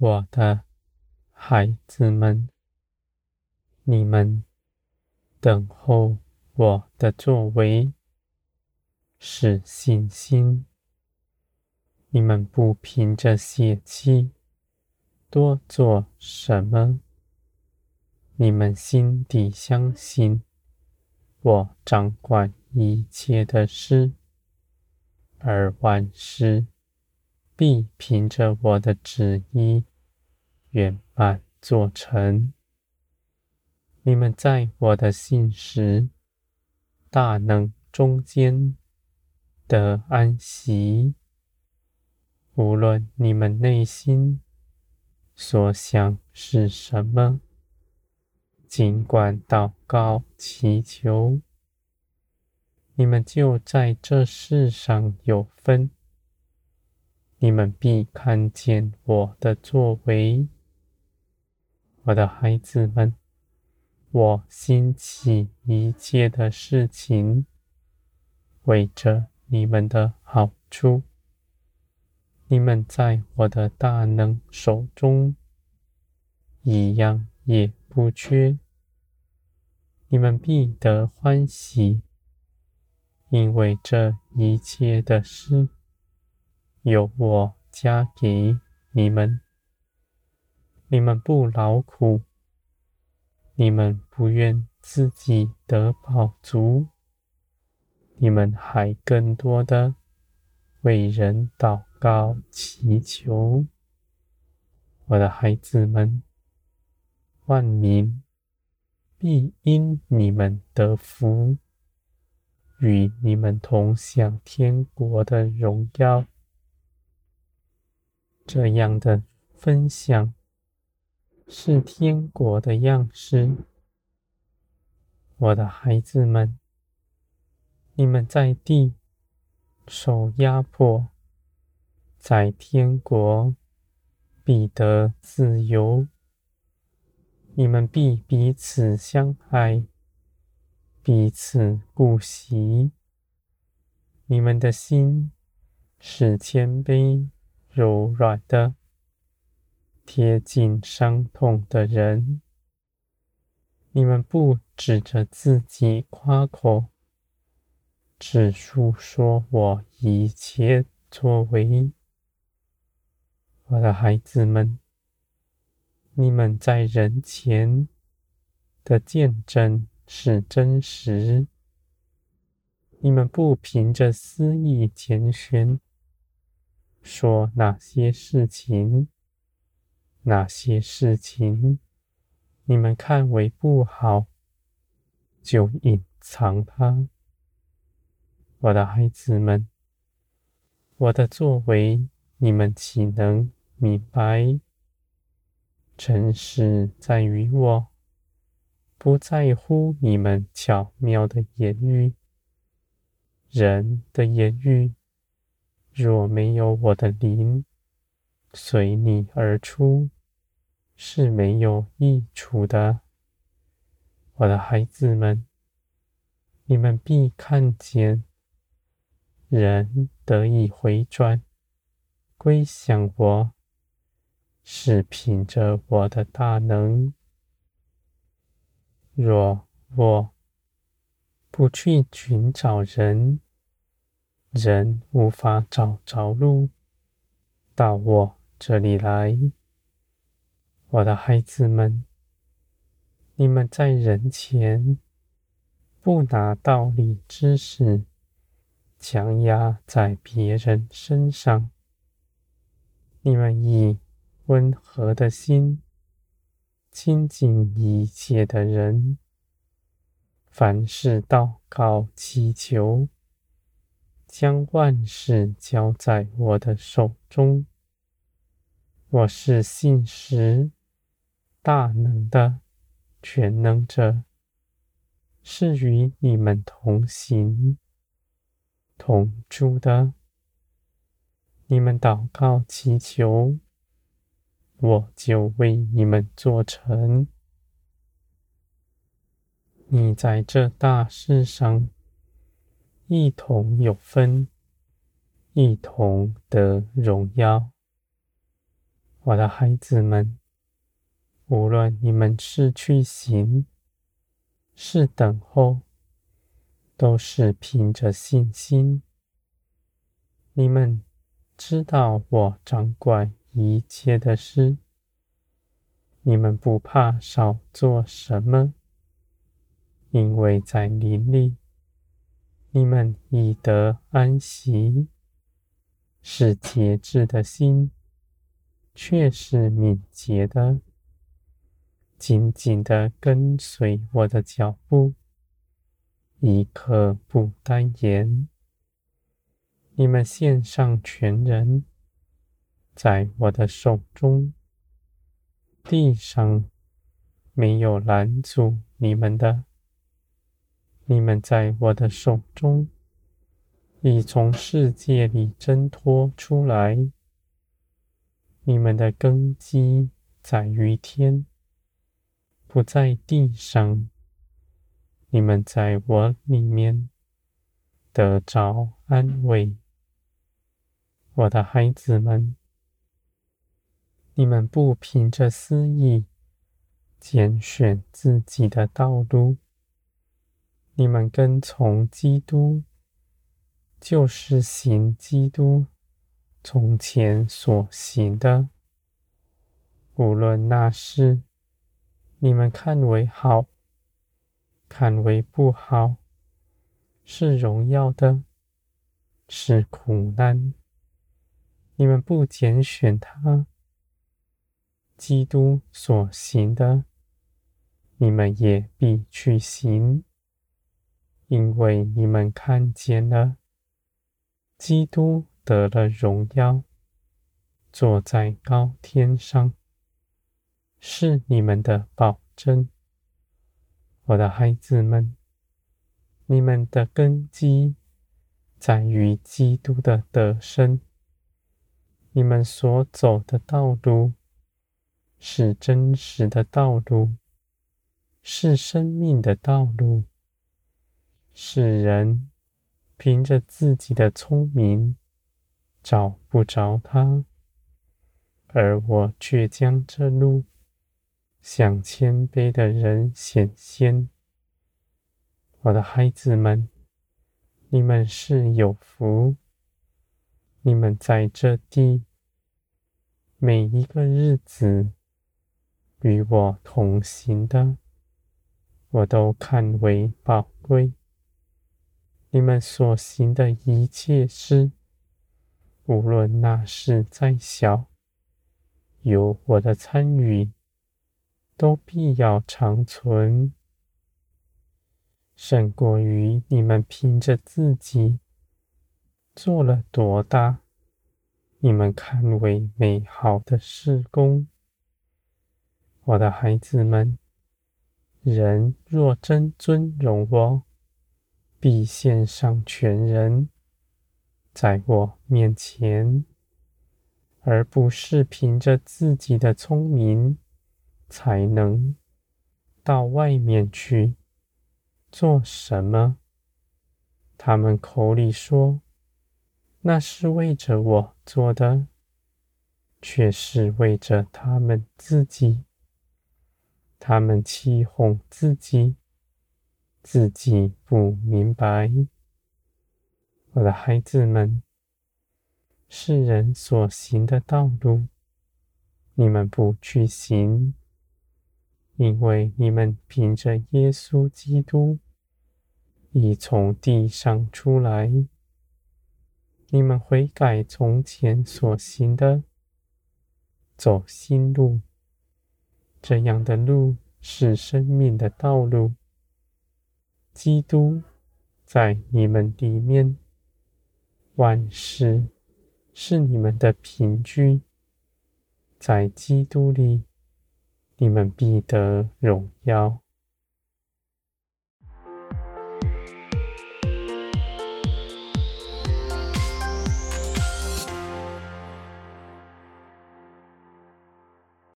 我的孩子们，你们等候我的作为，是信心。你们不凭着血气多做什么，你们心底相信我掌管一切的事，而万事必凭着我的旨意圆满做成。你们在我的信实大能中间得安息。无论你们内心所想是什么，尽管祷告祈求，你们就在这世上有分。你们必看见我的作为，我的孩子们，我兴起一切的事情，为着你们的好处。你们在我的大能手中，一样也不缺。你们必得欢喜，因为这一切的事，有我加给你们。你们不劳苦，你们不愿自己得饱足，你们还更多的为人祷告祈求，我的孩子们，万民必因你们得福，与你们同享天国的荣耀。这样的分享是天国的样式，我的孩子们，你们在地受压迫。在天国必得自由，你们必彼此相爱，彼此顾惜。你们的心是谦卑柔软的，贴近伤痛的人。你们不指着自己夸口，只述说我一切作为。我的孩子们，你们在人前的见证是真实。你们不凭着私意拣选，说哪些事情，哪些事情你们看为不好，就隐藏它。我的孩子们，我的作为，你们岂能明白？诚实在于我，不在乎你们巧妙的言语。人的言语若没有我的灵随你而出，是没有益处的。我的孩子们，你们必看见人得以回转，归向我。是凭着我的大能。若我不去寻找人，人无法找着路。到我这里来。我的孩子们，你们在人前不拿道理知识强压在别人身上，你们以温和的心，亲近一切的人，凡事祷告祈求，将万事交在我的手中。我是信实、大能的全能者，是与你们同行、同住的。你们祷告祈求。我就为你们做成。你在这大事上一同有分，一同得荣耀。我的孩子们，无论你们是去行，是等候，都是凭着信心。你们知道我掌管一切的事，你们不怕少做什么，因为在灵里，你们已得安息，是节制的心。却是敏捷的，紧紧的跟随我的脚步，一刻不耽延。你们献上全人，在我的手中，地上没有拦阻你们的。你们在我的手中，已从世界里挣脱出来。你们的根基在于天，不在地上。你们在我里面得着安慰，我的孩子们。你们不凭着私意拣选自己的道路，你们跟从基督，就是行基督。从前所行的，无论那事你们看为好，看为不好，是荣耀的，是苦难，你们不拣选它，基督所行的，你们也必去行，因为你们看见了基督。得了荣耀，坐在高天上，是你们的保证，我的孩子们。你们的根基在于基督的得胜，你们所走的道路是真实的道路，是生命的道路。世人凭着自己的聪明。找不着他，而我却将这路向谦卑的人显现。我的孩子们，你们是有福，你们在这地每一个日子与我同行的，我都看为宝贵。你们所行的一切事。无论那事再小，有我的参与，都必要长存，胜过于你们凭着自己做了多大，你们看为美好的事工。我的孩子们，人若真尊荣我，必献上全人。在我面前，而不是凭着自己的聪明才能到外面去做什么。他们口里说那是为着我做的，却是为着他们自己。他们欺哄自己，自己不明白。我的孩子们，世人所行的道路，你们不去行，因为你们凭着耶稣基督已从地上出来，你们悔改从前所行的，走新路。这样的路是生命的道路，基督在你们里面。万事是你们的凭据，在基督里，你们必得荣耀。